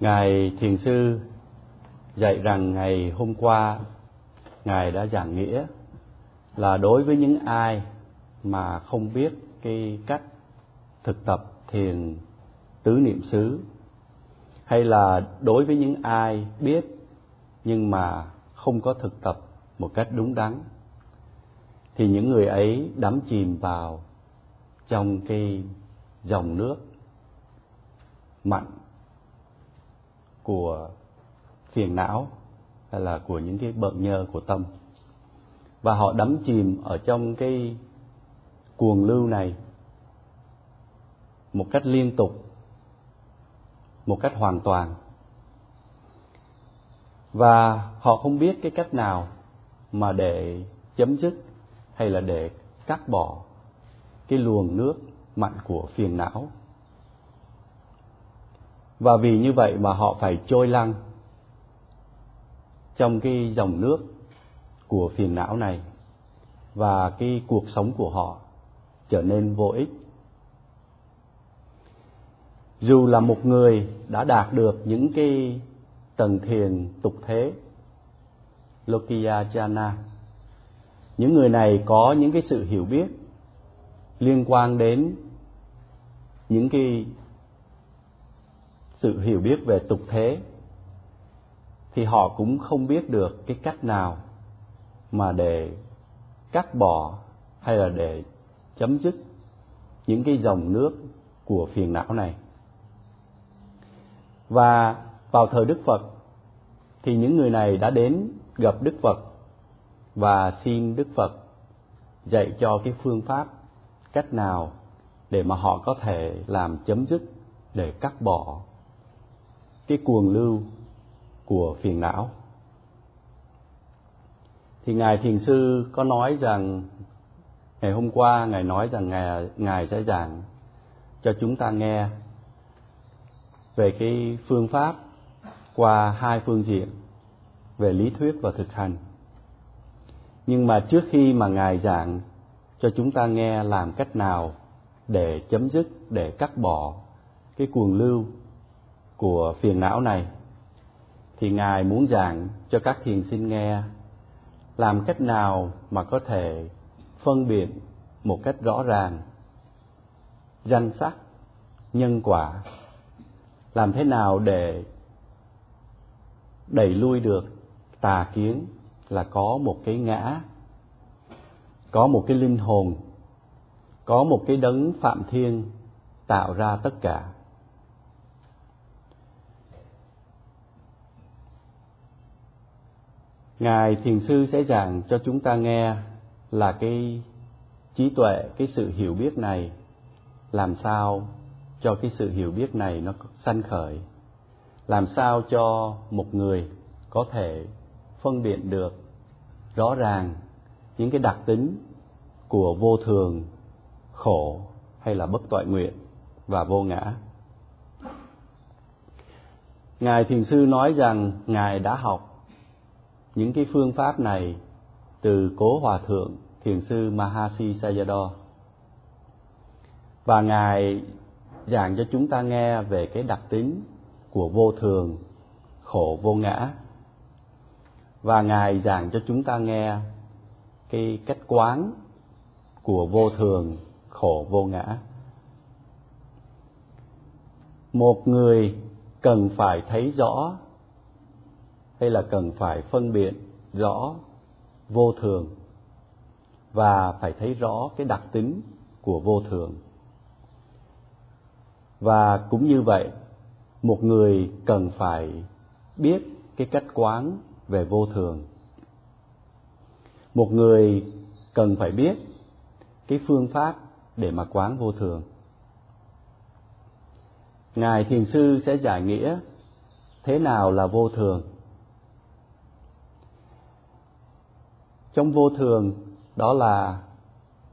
Ngài Thiền Sư dạy rằng ngày hôm qua, Ngài đã giảng nghĩa là đối với những ai mà không biết cái cách thực tập thiền tứ niệm xứ, hay là đối với những ai biết nhưng mà không có thực tập một cách đúng đắn, thì những người ấy đắm chìm vào trong cái dòng nước mặn của phiền não hay là của những cái bợn nhơ của tâm. Và họ đắm chìm ở trong cái cuồng lưu này một cách liên tục, một cách hoàn toàn. Và họ không biết cái cách nào mà để chấm dứt hay là để cắt bỏ cái luồng nước mặn của phiền não và vì như vậy mà họ phải trôi lăn trong cái dòng nước của phiền não này. Và cái cuộc sống của họ trở nên vô ích. Dù là một người đã đạt được những cái tầng thiền tục thế Lokiya Jhana những người này có những cái sự hiểu biết liên quan đến những cái sự hiểu biết về tục thế, thì họ cũng không biết được cái cách nào mà để cắt bỏ hay là để chấm dứt những cái dòng nước của phiền não này. Và vào thời đức phật, thì những người này đã đến gặp đức phật và xin đức phật dạy cho cái phương pháp cách nào để mà họ có thể làm chấm dứt, để cắt bỏ cái cuồng lưu của phiền não. Thì ngài thiền sư có nói rằng, ngày hôm qua ngài nói rằng ngài ngài sẽ giảng cho chúng ta nghe về cái phương pháp qua hai phương diện, về lý thuyết và thực hành. Nhưng mà trước khi mà ngài giảng cho chúng ta nghe làm cách nào để chấm dứt, để cắt bỏ cái cuồng lưu của phiền não này. Thì ngài muốn giảng cho các thiền sinh nghe, làm cách nào mà có thể phân biệt một cách rõ ràng, danh sắc, nhân quả, làm thế nào để đẩy lui được tà kiến là có một cái ngã, có một cái linh hồn, có một cái đấng phạm thiên tạo ra tất cả. Ngài thiền sư sẽ giảng cho chúng ta nghe là cái trí tuệ, cái sự hiểu biết này làm sao cho cái sự hiểu biết này nó sanh khởi, làm sao cho một người có thể phân biệt được rõ ràng những cái đặc tính của vô thường, khổ hay là bất toại nguyện và vô ngã. Ngài thiền sư nói rằng ngài đã học những cái phương pháp này từ cố hòa thượng thiền sư mahasi sayadaw. Và ngài giảng cho chúng ta nghe về cái đặc tính của vô thường, khổ vô ngã. Và ngài giảng cho chúng ta nghe cái cách quán của vô thường, khổ vô ngã. Một người cần phải thấy rõ hay là cần phải phân biệt rõ, vô thường và phải thấy rõ cái đặc tính của vô thường. Và cũng như vậy, một người cần phải biết cái cách quán về vô thường. Một người cần phải biết cái phương pháp để mà quán vô thường. Ngài thiền sư sẽ giải nghĩa thế nào là vô thường. Trong vô thường, đó là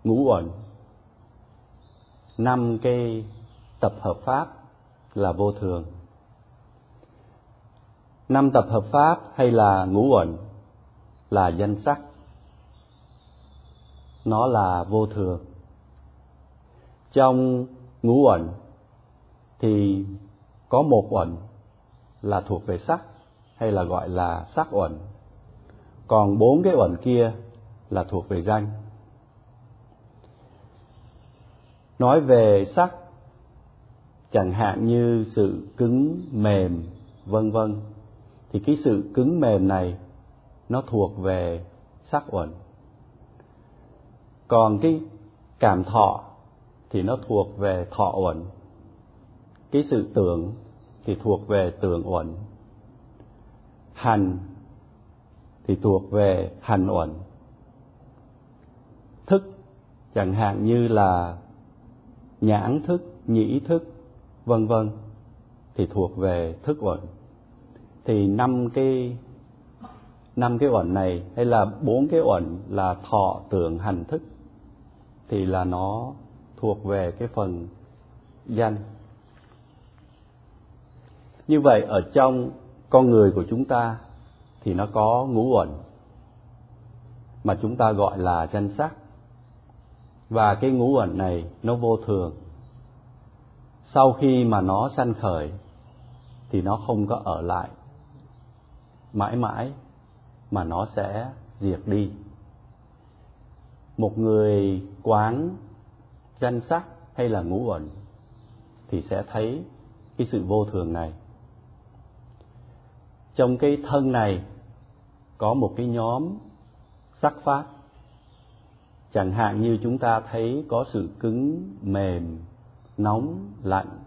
ngũ uẩn. Năm cái tập hợp pháp là vô thường. Năm tập hợp pháp hay là ngũ uẩn là danh sắc. Nó là vô thường. Trong ngũ uẩn thì có một uẩn là thuộc về sắc hay là gọi là sắc uẩn còn bốn cái uẩn kia là thuộc về danh. Nói về sắc, chẳng hạn như sự cứng, mềm, vân vân, thì cái sự cứng, mềm này nó thuộc về sắc uẩn. Còn cái cảm thọ thì nó thuộc về thọ uẩn. Cái sự tưởng thì thuộc về tưởng uẩn. Hành thì thuộc về hành uẩn. Thức, chẳng hạn như là nhãn thức, nhĩ thức, vân vân, thì thuộc về thức uẩn. Thì năm cái năm cái uẩn này, hay là bốn cái uẩn là thọ tưởng hành thức, thì là nó thuộc về cái phần danh. Như vậy, ở trong con người của chúng ta thì nó có ngũ uẩn, mà chúng ta gọi là danh sắc. Và cái ngũ uẩn này nó vô thường. Sau khi mà nó sanh khởi thì nó không có ở lại. Mãi mãi mà nó sẽ diệt đi. Một người quán danh sắc hay là ngũ uẩn thì sẽ thấy cái sự vô thường này. Trong cái thân này có một cái nhóm sắc pháp chẳng hạn như chúng ta thấy có sự cứng, mềm, nóng, lạnh,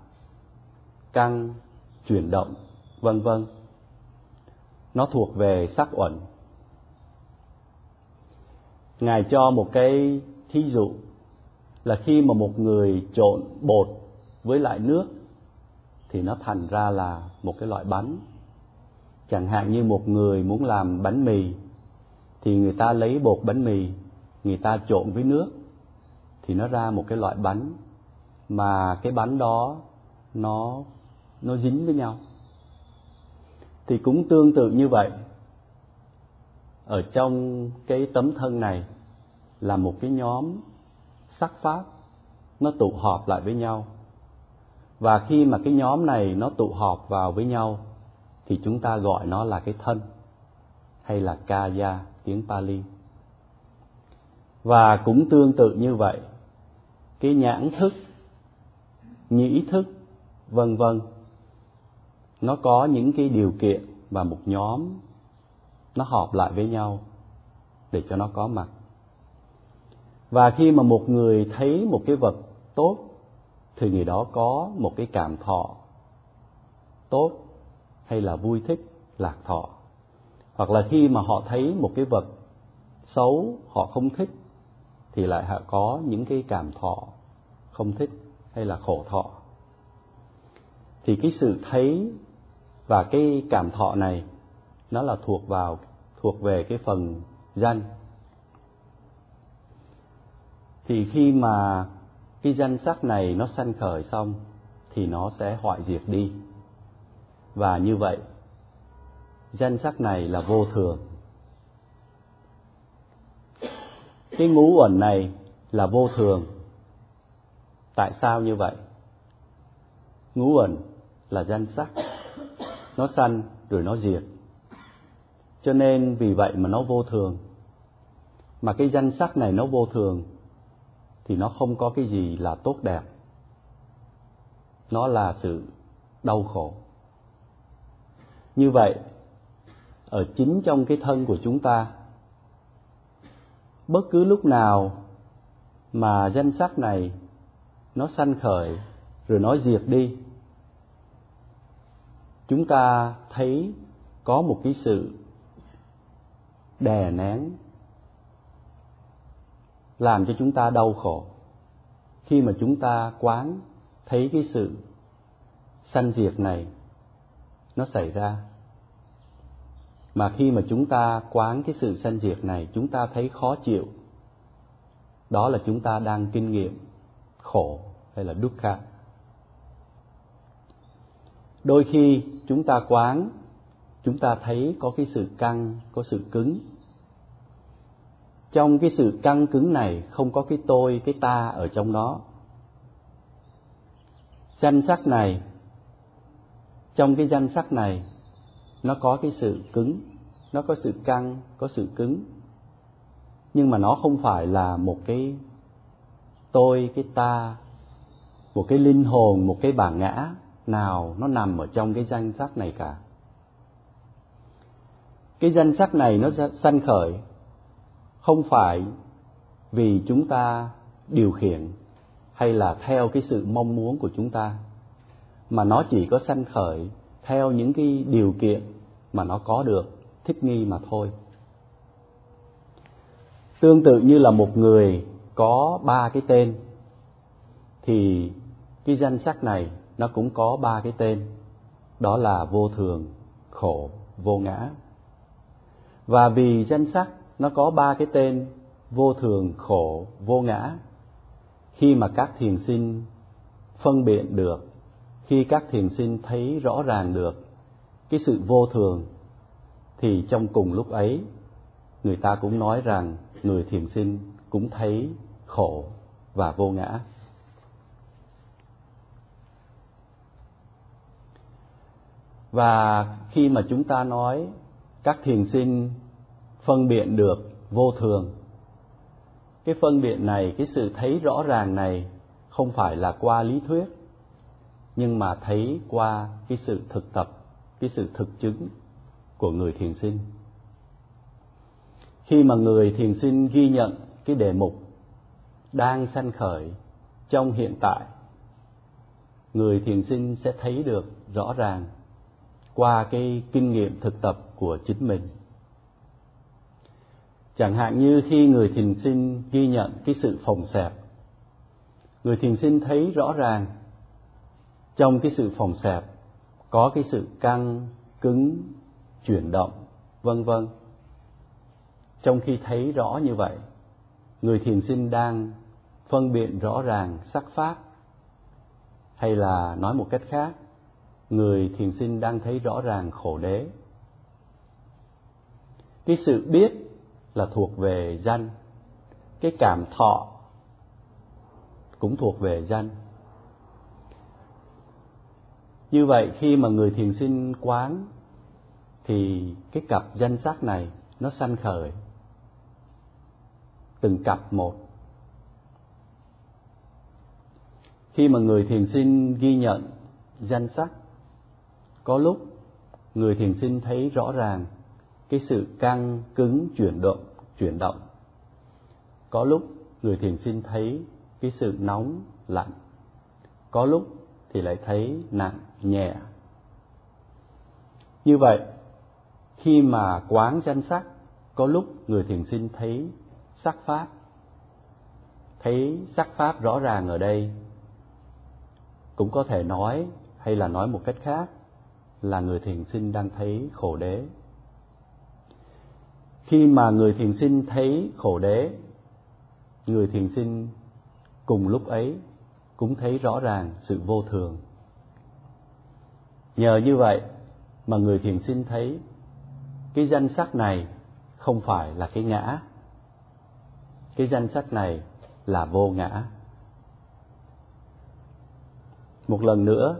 căng, chuyển động, vân vân. Nó thuộc về sắc uẩn. Ngài cho một cái thí dụ là khi mà một người trộn bột với lại nước thì nó thành ra là một cái loại bánh chẳng hạn như một người muốn làm bánh mì, thì người ta lấy bột bánh mì, người ta trộn với nước, thì nó ra một cái loại bánh. Mà cái bánh đó, nó nó dính với nhau. Thì cũng tương tự như vậy. Ở trong cái tấm thân này là một cái nhóm sắc pháp, nó tụ họp lại với nhau. Và khi mà cái nhóm này nó tụ họp vào với nhau thì chúng ta gọi nó là cái thân hay là kaya tiếng Pali. Và cũng tương tự như vậy, cái nhãn thức, nhĩ thức, vân vân, nó có những cái điều kiện và một nhóm nó họp lại với nhau để cho nó có mặt. Và khi mà một người thấy một cái vật tốt, thì người đó có một cái cảm thọ tốt hay là vui thích, lạc thọ. Hoặc là khi mà họ thấy một cái vật xấu họ không thích, thì lại họ có những cái cảm thọ không thích hay là khổ thọ. Thì cái sự thấy và cái cảm thọ này, nó là thuộc vào, thuộc về cái phần danh. Thì khi mà cái danh sắc này nó sanh khởi xong, thì nó sẽ hoại diệt đi và như vậy, danh sắc này là vô thường. Cái ngũ uẩn này là vô thường. Tại sao như vậy? Ngũ uẩn là danh sắc. Nó sanh rồi nó diệt. Cho nên vì vậy mà nó vô thường. Mà cái danh sắc này nó vô thường thì nó không có cái gì là tốt đẹp. Nó là sự đau khổ như vậy, ở chính trong cái thân của chúng ta, bất cứ lúc nào mà danh sắc này nó sanh khởi rồi nó diệt đi, chúng ta thấy có một cái sự đè nén, làm cho chúng ta đau khổ. Khi mà chúng ta quán thấy cái sự sanh diệt này nó xảy ra. Mà khi mà chúng ta quán cái sự sanh diệt này, chúng ta thấy khó chịu. Đó là chúng ta đang kinh nghiệm khổ hay là dukkha đôi khi chúng ta quán, chúng ta thấy có cái sự căng, có sự cứng. Trong cái sự căng cứng này không có cái tôi, cái ta ở trong đó sanh sắc này trong cái danh sắc này, nó có cái sự cứng, nó có sự căng, có sự cứng. Nhưng mà nó không phải là một cái tôi, cái ta, một cái linh hồn, một cái bản ngã nào nó nằm ở trong cái danh sắc này cả. Cái danh sắc này nó sanh khởi không phải vì chúng ta điều khiển hay là theo cái sự mong muốn của chúng ta mà nó chỉ có sanh khởi theo những cái điều kiện mà nó có được, thích nghi mà thôi. Tương tự như là một người có ba cái tên, thì cái danh sắc này nó cũng có ba cái tên, đó là vô thường, khổ, vô ngã. Và vì danh sắc nó có ba cái tên, vô thường, khổ, vô ngã, khi mà các thiền sinh phân biệt được khi các thiền sinh thấy rõ ràng được cái sự vô thường, thì trong cùng lúc ấy, người ta cũng nói rằng người thiền sinh cũng thấy khổ và vô ngã. Và khi mà chúng ta nói các thiền sinh phân biệt được vô thường, cái phân biệt này, cái sự thấy rõ ràng này không phải là qua lý thuyết nhưng mà thấy qua cái sự thực tập, cái sự thực chứng của người thiền sinh. Khi mà người thiền sinh ghi nhận cái đề mục đang sanh khởi trong hiện tại, người thiền sinh sẽ thấy được rõ ràng qua cái kinh nghiệm thực tập của chính mình. Chẳng hạn như khi người thiền sinh ghi nhận cái sự phồng xẹp, người thiền sinh thấy rõ ràng trong cái sự phòng xẹp, có cái sự căng, cứng, chuyển động, vân vân. Trong khi thấy rõ như vậy, người thiền sinh đang phân biệt rõ ràng sắc pháp, hay là nói một cách khác, người thiền sinh đang thấy rõ ràng khổ đế. Cái sự biết là thuộc về danh, cái cảm thọ cũng thuộc về danh như vậy khi mà người thiền sinh quán, thì cái cặp danh sắc này nó sanh khởi từng cặp một. Khi mà người thiền sinh ghi nhận danh sắc, có lúc người thiền sinh thấy rõ ràng cái sự căng cứng chuyển động chuyển động. Có lúc người thiền sinh thấy cái sự nóng, lạnh. Có lúc thì lại thấy nặng, nhẹ. Như vậy, khi mà quán danh sắc, có lúc người thiền sinh thấy sắc pháp, thấy sắc pháp rõ ràng ở đây, cũng có thể nói hay là nói một cách khác là người thiền sinh đang thấy khổ đế. Khi mà người thiền sinh thấy khổ đế, người thiền sinh cùng lúc ấy cũng thấy rõ ràng sự vô thường. Nhờ như vậy mà người thiền sinh thấy cái danh sắc này không phải là cái ngã. Cái danh sắc này là vô ngã. Một lần nữa,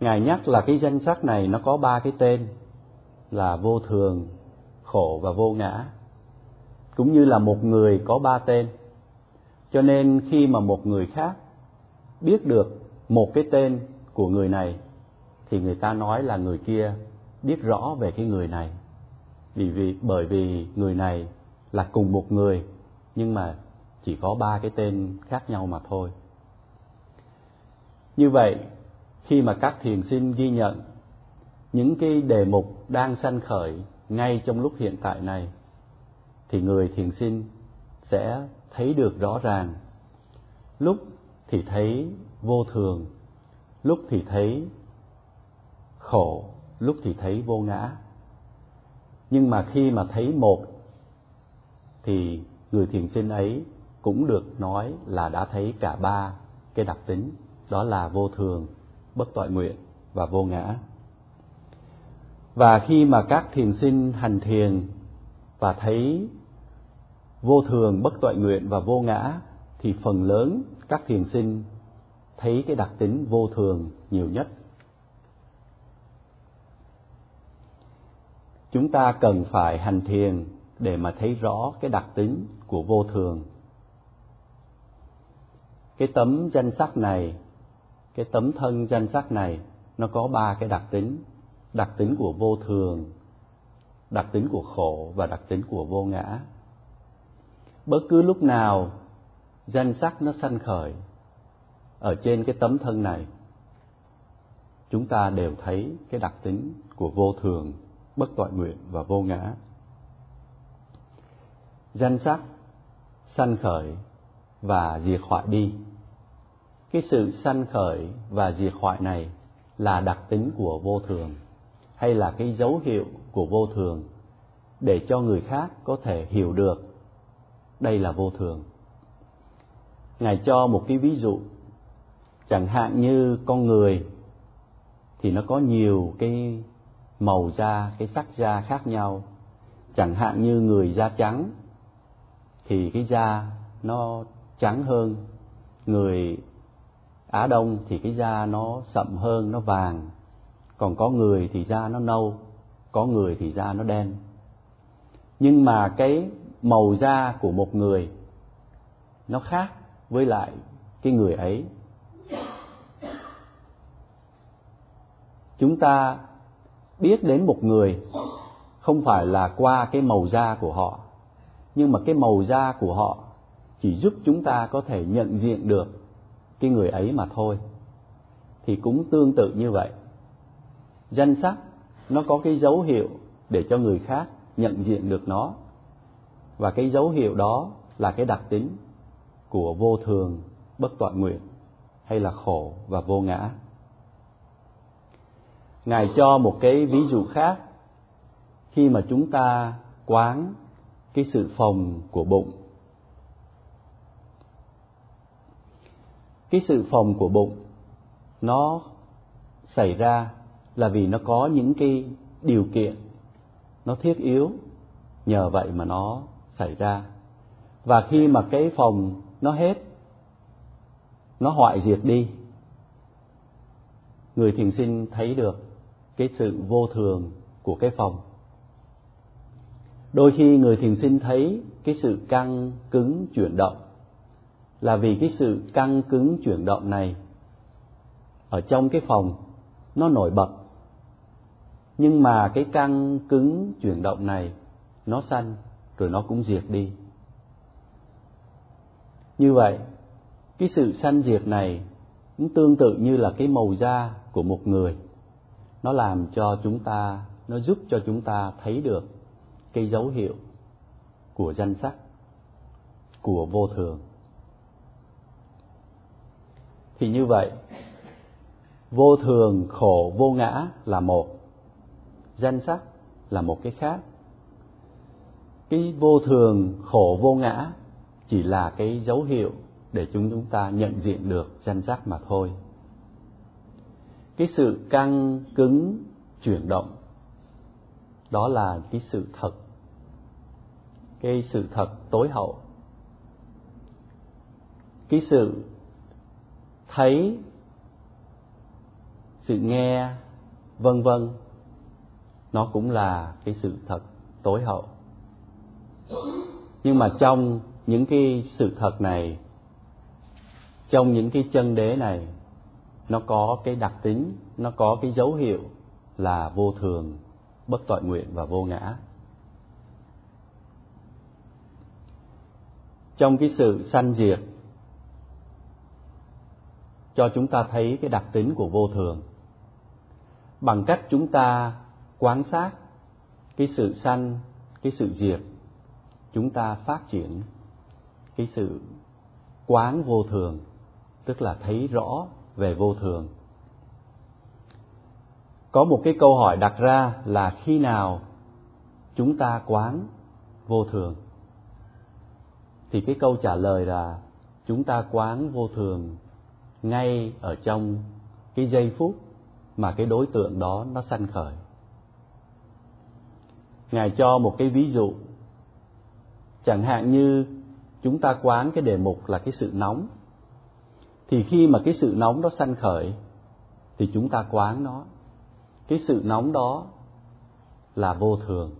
ngài nhắc là cái danh sắc này nó có ba cái tên, là vô thường, khổ và vô ngã. Cũng như là một người có ba tên. Cho nên khi mà một người khác biết được một cái tên của người này, thì người ta nói là người kia biết rõ về cái người này. Vì vì, bởi vì người này là cùng một người, nhưng mà chỉ có ba cái tên khác nhau mà thôi. Như vậy, khi mà các thiền sinh ghi nhận những cái đề mục đang sanh khởi ngay trong lúc hiện tại này, thì người thiền sinh sẽ thấy được rõ ràng. Lúc thì thấy vô thường, lúc thì thấy khổ, lúc thì thấy vô ngã. Nhưng mà khi mà thấy một, thì người thiền sinh ấy cũng được nói là đã thấy cả ba cái đặc tính, đó là vô thường, bất toại nguyện và vô ngã. Và khi mà các thiền sinh hành thiền và thấy vô thường, bất toại nguyện và vô ngã, thì phần lớn các thiền sinh thấy cái đặc tính vô thường nhiều nhất. Chúng ta cần phải hành thiền để mà thấy rõ cái đặc tính của vô thường. Cái tấm danh sắc này, cái tấm thân danh sắc này, nó có ba cái đặc tính. Đặc tính của vô thường, đặc tính của khổ và đặc tính của vô ngã. Bất cứ lúc nào danh sắc nó sanh khởi ở trên cái tấm thân này. Chúng ta đều thấy cái đặc tính của vô thường, bất toại nguyện và vô ngã. Danh sắc sanh khởi và diệt hoại đi. Cái sự sanh khởi và diệt hoại này là đặc tính của vô thường, hay là cái dấu hiệu của vô thường để cho người khác có thể hiểu được đây là vô thường ngài cho một cái ví dụ. Chẳng hạn như con người thì nó có nhiều cái màu da, cái sắc da khác nhau. Chẳng hạn như người da trắng thì cái da nó trắng hơn. Người á đông thì cái da nó sậm hơn, nó vàng. Còn có người thì da nó nâu, có người thì da nó đen. Nhưng mà cái màu da của một người nó khác với lại cái người ấy. Chúng ta biết đến một người không phải là qua cái màu da của họ, nhưng mà cái màu da của họ chỉ giúp chúng ta có thể nhận diện được cái người ấy mà thôi. Thì cũng tương tự như vậy. Danh sắc nó có cái dấu hiệu để cho người khác nhận diện được nó. Và cái dấu hiệu đó là cái đặc tính của vô thường, bất toại nguyện, hay là khổ và vô ngã. Ngài cho một cái ví dụ khác. Khi mà chúng ta quán cái sự phòng của bụng. Cái sự phòng của bụng, nó xảy ra là vì nó có những cái điều kiện, nó thiết yếu nhờ vậy mà nó xảy ra. Và khi mà cái phòng nó hết. Nó hoại diệt đi. Người thiền sinh thấy được cái sự vô thường của cái phòng. Đôi khi người thiền sinh thấy cái sự căng cứng chuyển động là vì cái sự căng cứng chuyển động này ở trong cái phòng nó nổi bật. Nhưng mà cái căng cứng chuyển động này nó sanh rồi nó cũng diệt đi như vậy, cái sự sanh diệt này cũng tương tự như là cái màu da của một người. Nó làm cho chúng ta, nó giúp cho chúng ta thấy được cái dấu hiệu của danh sắc, của vô thường. Thì như vậy, vô thường, khổ, vô ngã là một, danh sắc là một cái khác. Cái vô thường, khổ, vô ngã chỉ là cái dấu hiệu để chúng chúng ta nhận diện được danh giác mà thôi. Cái sự căng cứng chuyển động, đó là cái sự thật. Cái sự thật tối hậu. Cái sự thấy, sự nghe, vân vân, nó cũng là cái sự thật tối hậu. Nhưng mà trong những cái sự thật này, trong những cái chân đế này, nó có cái đặc tính, nó có cái dấu hiệu là vô thường, bất tội nguyện và vô ngã. Trong cái sự sanh diệt, cho chúng ta thấy cái đặc tính của vô thường. Bằng cách chúng ta quan sát cái sự sanh, cái sự diệt, chúng ta phát triển cái sự quán vô thường, tức là thấy rõ về vô thường. Có một cái câu hỏi đặt ra là khi nào chúng ta quán vô thường? Thì cái câu trả lời là chúng ta quán vô thường ngay ở trong cái giây phút mà cái đối tượng đó nó sanh khởi. Ngài cho một cái ví dụ, chẳng hạn như chúng ta quán cái đề mục là cái sự nóng. Thì khi mà cái sự nóng đó sanh khởi, thì chúng ta quán nó. Cái sự nóng đó là vô thường.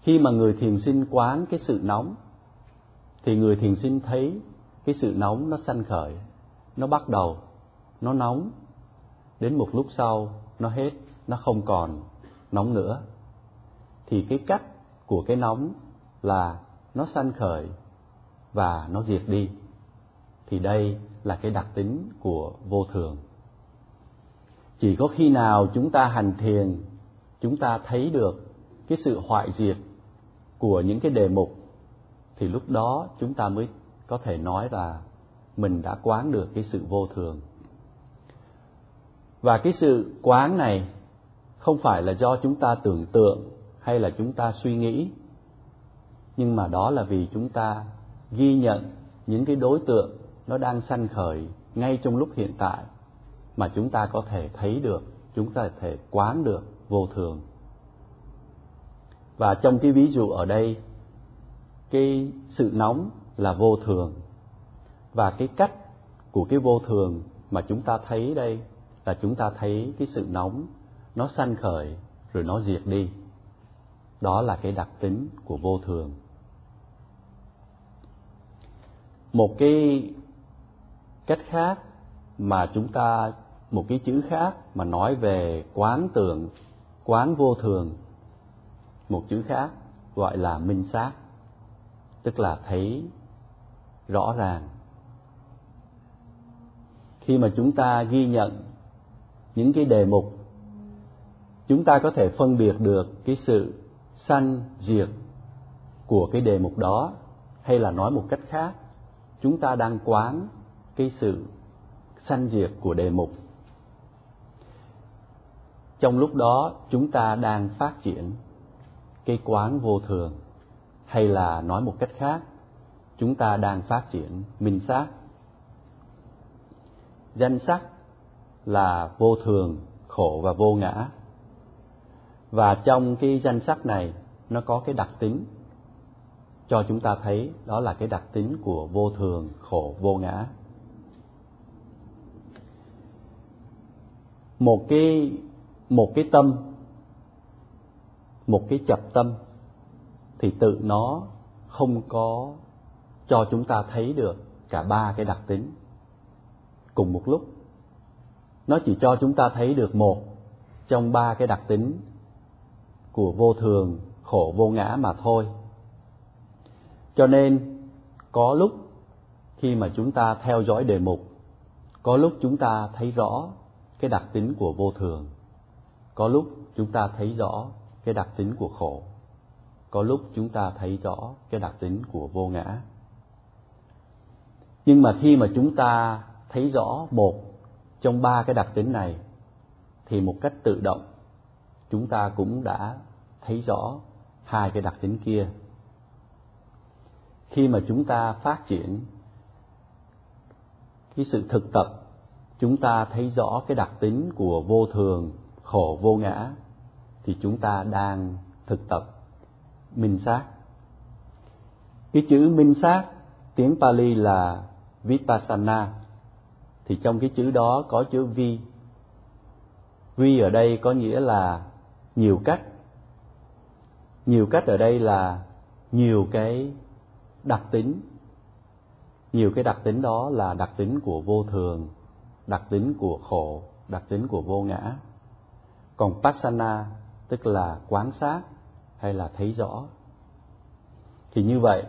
Khi mà người thiền sinh quán cái sự nóng, thì người thiền sinh thấy cái sự nóng nó sanh khởi, nó bắt đầu, nó nóng. Đến một lúc sau, nó hết, nó không còn nóng nữa. Thì cái cách của cái nóng là nó sanh khởi và nó diệt đi, thì đây là cái đặc tính của vô thường. Chỉ có khi nào chúng ta hành thiền, chúng ta thấy được cái sự hoại diệt của những cái đề mục, thì lúc đó chúng ta mới có thể nói là mình đã quán được cái sự vô thường. Và cái sự quán này không phải là do chúng ta tưởng tượng hay là chúng ta suy nghĩ, nhưng mà đó là vì chúng ta ghi nhận những cái đối tượng nó đang sanh khởi ngay trong lúc hiện tại mà chúng ta có thể thấy được, chúng ta có thể quán được vô thường. Và trong cái ví dụ ở đây, cái sự nóng là vô thường. Và cái cách của cái vô thường mà chúng ta thấy đây là chúng ta thấy cái sự nóng nó sanh khởi rồi nó diệt đi. Đó là cái đặc tính của vô thường. Một cái cách khác mà chúng ta, một cái chữ khác mà nói về quán tưởng, quán vô thường, một chữ khác gọi là minh sát. Tức là thấy rõ ràng. Khi mà chúng ta ghi nhận những cái đề mục, chúng ta có thể phân biệt được cái sự sanh diệt của cái đề mục đó hay là nói một cách khác chúng ta đang quán cái sự sanh diệt của đề mục. Trong lúc đó, chúng ta đang phát triển cái quán vô thường. Hay là nói một cách khác, chúng ta đang phát triển minh sát. Danh sắc là vô thường, khổ và vô ngã. Và trong cái danh sắc này, nó có cái đặc tính cho chúng ta thấy đó là cái đặc tính của vô thường, khổ, vô ngã. Một cái một cái tâm, một cái chập tâm thì tự nó không có cho chúng ta thấy được cả ba cái đặc tính cùng một lúc. Nó chỉ cho chúng ta thấy được một trong ba cái đặc tính của vô thường, khổ, vô ngã mà thôi cho nên, có lúc khi mà chúng ta theo dõi đề mục, có lúc chúng ta thấy rõ cái đặc tính của vô thường, có lúc chúng ta thấy rõ cái đặc tính của khổ, có lúc chúng ta thấy rõ cái đặc tính của vô ngã. Nhưng mà khi mà chúng ta thấy rõ một trong ba cái đặc tính này, thì một cách tự động, chúng ta cũng đã thấy rõ hai cái đặc tính kia khi mà chúng ta phát triển cái sự thực tập, chúng ta thấy rõ cái đặc tính của vô thường, khổ, vô ngã, thì chúng ta đang thực tập minh sát. Cái chữ minh sát, tiếng Pali là vipassana, thì trong cái chữ đó có chữ vi. Vi ở đây có nghĩa là nhiều cách. Nhiều cách ở đây là nhiều cái đặc tính. Nhiều cái đặc tính đó là đặc tính của vô thường, đặc tính của khổ, đặc tính của vô ngã. Còn pasana, tức là quán sát hay là thấy rõ. Thì như vậy,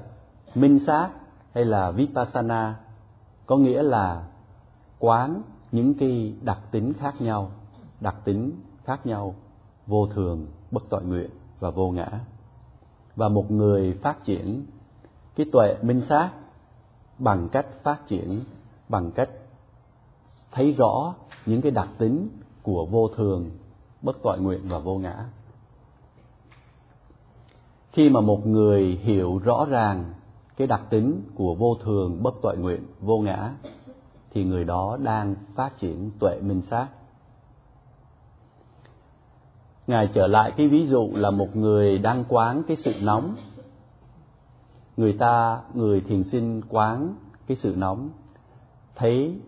minh sát hay là vipassana có nghĩa là quán những cái đặc tính khác nhau, đặc tính khác nhau, vô thường, bất tội nguyện và vô ngã. Và một người phát triển cái tuệ minh sát bằng cách phát triển, bằng cách thấy rõ những cái đặc tính của vô thường, bất toại nguyện và vô ngã. Khi mà một người hiểu rõ ràng cái đặc tính của vô thường, bất toại nguyện, vô ngã, thì người đó đang phát triển tuệ minh sát. Ngài trở lại cái ví dụ là một người đang quán cái sự nóng người ta, người thiền sinh quán cái sự nóng, thấy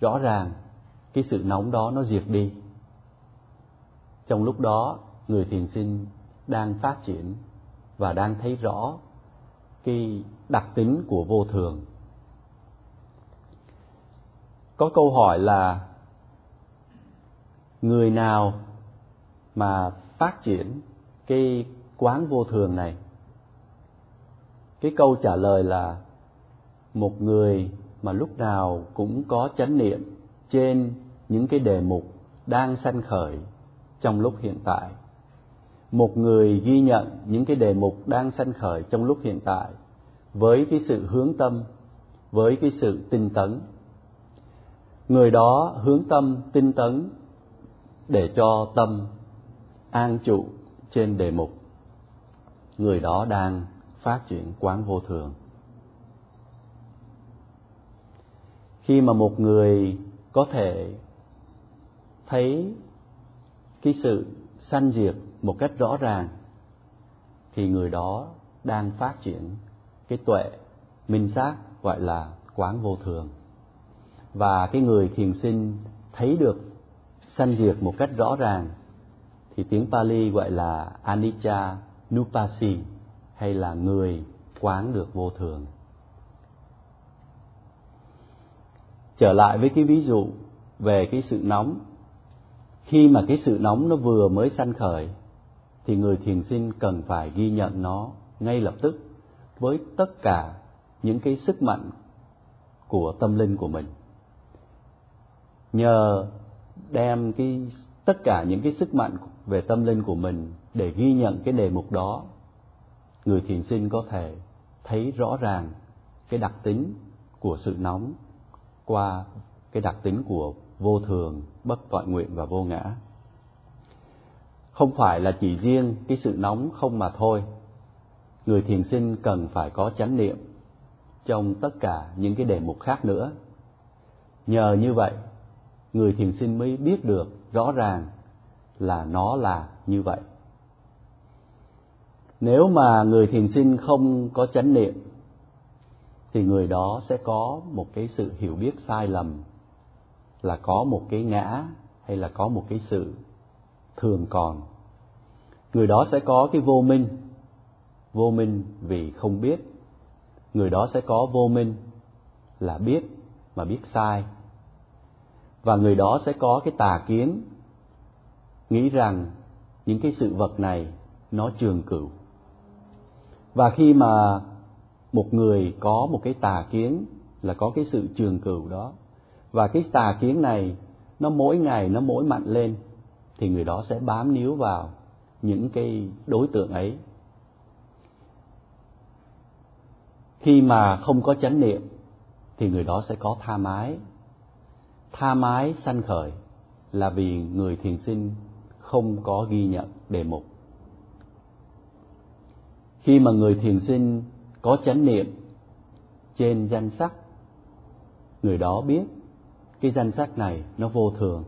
rõ ràng cái sự nóng đó nó diệt đi. Trong lúc đó, người thiền sinh đang phát triển và đang thấy rõ cái đặc tính của vô thường. Có câu hỏi là, người nào mà phát triển cái quán vô thường này cái câu trả lời là một người mà lúc nào cũng có chánh niệm trên những cái đề mục đang sanh khởi trong lúc hiện tại. Một người ghi nhận những cái đề mục đang sanh khởi trong lúc hiện tại với cái sự hướng tâm, với cái sự tinh tấn. Người đó hướng tâm, tinh tấn để cho tâm an trụ trên đề mục. Người đó đang phát triển quán vô thường. Khi mà một người có thể thấy cái sự sanh diệt một cách rõ ràng, thì người đó đang phát triển cái tuệ minh sát gọi là quán vô thường. Và cái người thiền sinh thấy được sanh diệt một cách rõ ràng, thì tiếng Pali gọi là anicca nupasi hay là người quán được vô thường. Trở lại với cái ví dụ về cái sự nóng. Khi mà cái sự nóng nó vừa mới sanh khởi, thì người thiền sinh cần phải ghi nhận nó ngay lập tức với tất cả những cái sức mạnh của tâm linh của mình. Nhờ đem cái, tất cả những cái sức mạnh về tâm linh của mình để ghi nhận cái đề mục đó người thiền sinh có thể thấy rõ ràng cái đặc tính của sự nóng qua cái đặc tính của vô thường, bất toại nguyện và vô ngã. Không phải là chỉ riêng cái sự nóng không mà thôi. Người thiền sinh cần phải có chánh niệm trong tất cả những cái đề mục khác nữa. Nhờ như vậy, người thiền sinh mới biết được rõ ràng là nó là như vậy nếu mà người thiền sinh không có chánh niệm, thì người đó sẽ có một cái sự hiểu biết sai lầm, là có một cái ngã hay là có một cái sự thường còn. Người đó sẽ có cái vô minh vô minh vì không biết. Người đó sẽ có vô minh là biết mà biết sai. Và người đó sẽ có cái tà kiến, nghĩ rằng những cái sự vật này nó trường cửu và khi mà một người có một cái tà kiến là có cái sự trường cửu đó, và cái tà kiến này nó mỗi ngày nó mỗi mạnh lên, thì người đó sẽ bám níu vào những cái đối tượng ấy. Khi mà không có chánh niệm, thì người đó sẽ có tha mái. Tha mái sanh khởi là vì người thiền sinh không có ghi nhận đề mục khi mà người thiền sinh có chánh niệm trên danh sắc, người đó biết cái danh sắc này nó vô thường.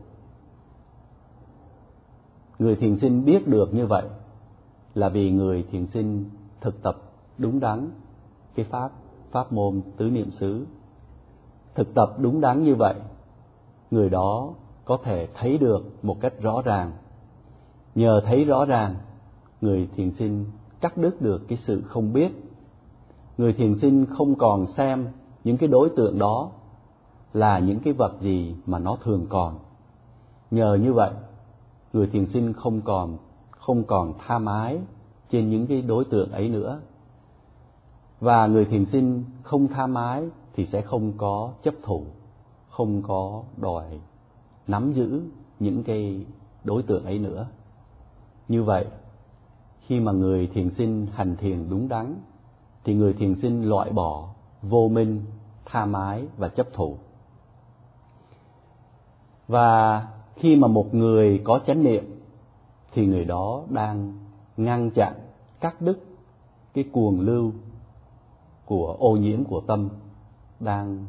Người thiền sinh biết được như vậy là vì người thiền sinh thực tập đúng đắn cái pháp pháp môn tứ niệm xứ. Thực tập đúng đắn như vậy, người đó có thể thấy được một cách rõ ràng. Nhờ thấy rõ ràng, người thiền sinh cắt đứt được cái sự không biết. Người thiền sinh không còn xem những cái đối tượng đó là những cái vật gì mà nó thường còn. Nhờ như vậy, người thiền sinh không còn không còn tham ái trên những cái đối tượng ấy nữa. Và người thiền sinh không tham ái thì sẽ không có chấp thủ, không có đòi nắm giữ những cái đối tượng ấy nữa. Như vậy khi mà người thiền sinh hành thiền đúng đắn, thì người thiền sinh loại bỏ vô minh, tha mái và chấp thủ. Và khi mà một người có chánh niệm, thì người đó đang ngăn chặn, cắt đứt cái cuồng lưu của ô nhiễm của tâm, đang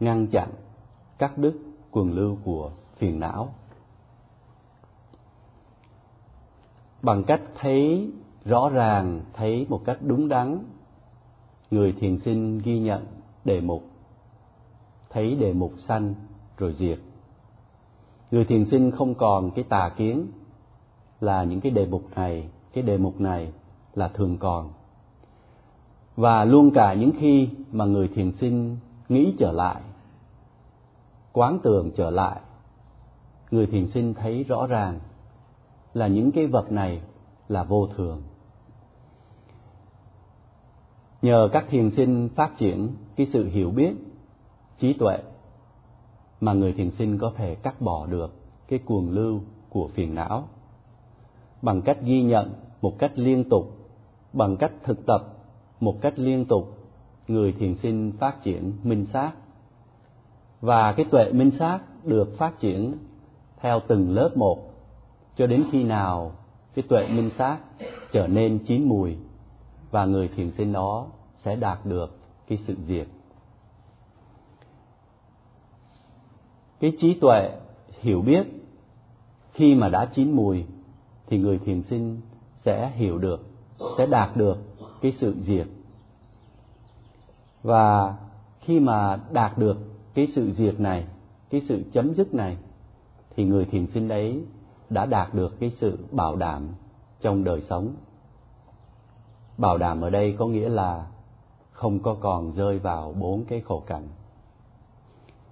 ngăn chặn, cắt đứt cuồng lưu của phiền não. Bằng cách thấy rõ ràng, thấy một cách đúng đắn. Người thiền sinh ghi nhận đề mục, thấy đề mục sanh rồi diệt. Người thiền sinh không còn cái tà kiến là những cái đề mục này, cái đề mục này là thường còn. Và luôn cả những khi mà người thiền sinh nghĩ trở lại, quán tưởng trở lại, người thiền sinh thấy rõ ràng là những cái vật này là vô thường. Nhờ các thiền sinh phát triển cái sự hiểu biết, trí tuệ mà người thiền sinh có thể cắt bỏ được cái cuồng lưu của phiền não bằng cách ghi nhận một cách liên tục, bằng cách thực tập một cách liên tục người thiền sinh phát triển minh sát. Và cái tuệ minh sát được phát triển theo từng lớp một cho đến khi nào cái tuệ minh sát trở nên chín mùi và người thiền sinh đó sẽ đạt được cái sự diệt? Cái trí tuệ hiểu biết, khi mà đã chín mùi thì người thiền sinh sẽ hiểu được, sẽ đạt được cái sự diệt. Và khi mà đạt được cái sự diệt này, cái sự chấm dứt này, thì người thiền sinh đấy đã đạt được cái sự bảo đảm trong đời sống. Bảo đảm ở đây có nghĩa là không có còn rơi vào bốn cái khổ cảnh.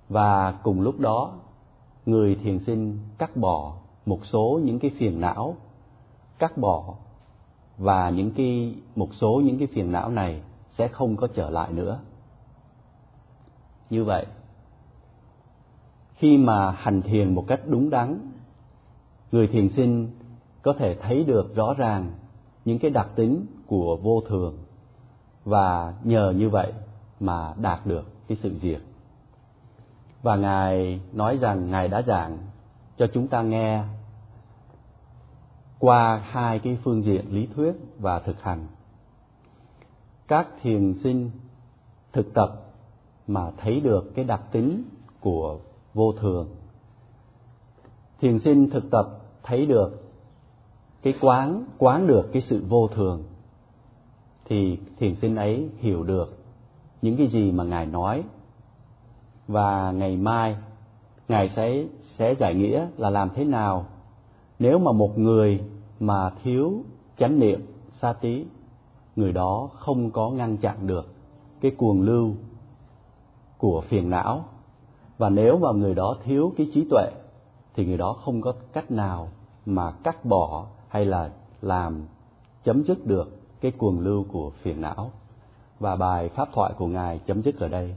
Và cùng lúc đó, người thiền sinh cắt bỏ một số những cái phiền não, cắt bỏ và những cái, một số những cái phiền não này sẽ không có trở lại nữa. Như vậy, khi mà hành thiền một cách đúng đắn người thiền sinh có thể thấy được rõ ràng những cái đặc tính của vô thường và nhờ như vậy mà đạt được cái sự diệt. Và ngài nói rằng, ngài đã giảng cho chúng ta nghe qua hai cái phương diện lý thuyết và thực hành. Các thiền sinh thực tập mà thấy được cái đặc tính của vô thường. Thiền sinh thực tập thấy được, cái quán quán được cái sự vô thường, thì thiền sinh ấy hiểu được những cái gì mà ngài nói. Và ngày mai, ngài sẽ sẽ giải nghĩa là làm thế nào nếu mà một người mà thiếu chánh niệm sa tí, người đó không có ngăn chặn được cái cuồng lưu của phiền não. Và nếu mà người đó thiếu cái trí tuệ thì người đó không có cách nào mà cắt bỏ hay là làm chấm dứt được cái cuồng lưu của phiền não. Và bài pháp thoại của ngài chấm dứt ở đây.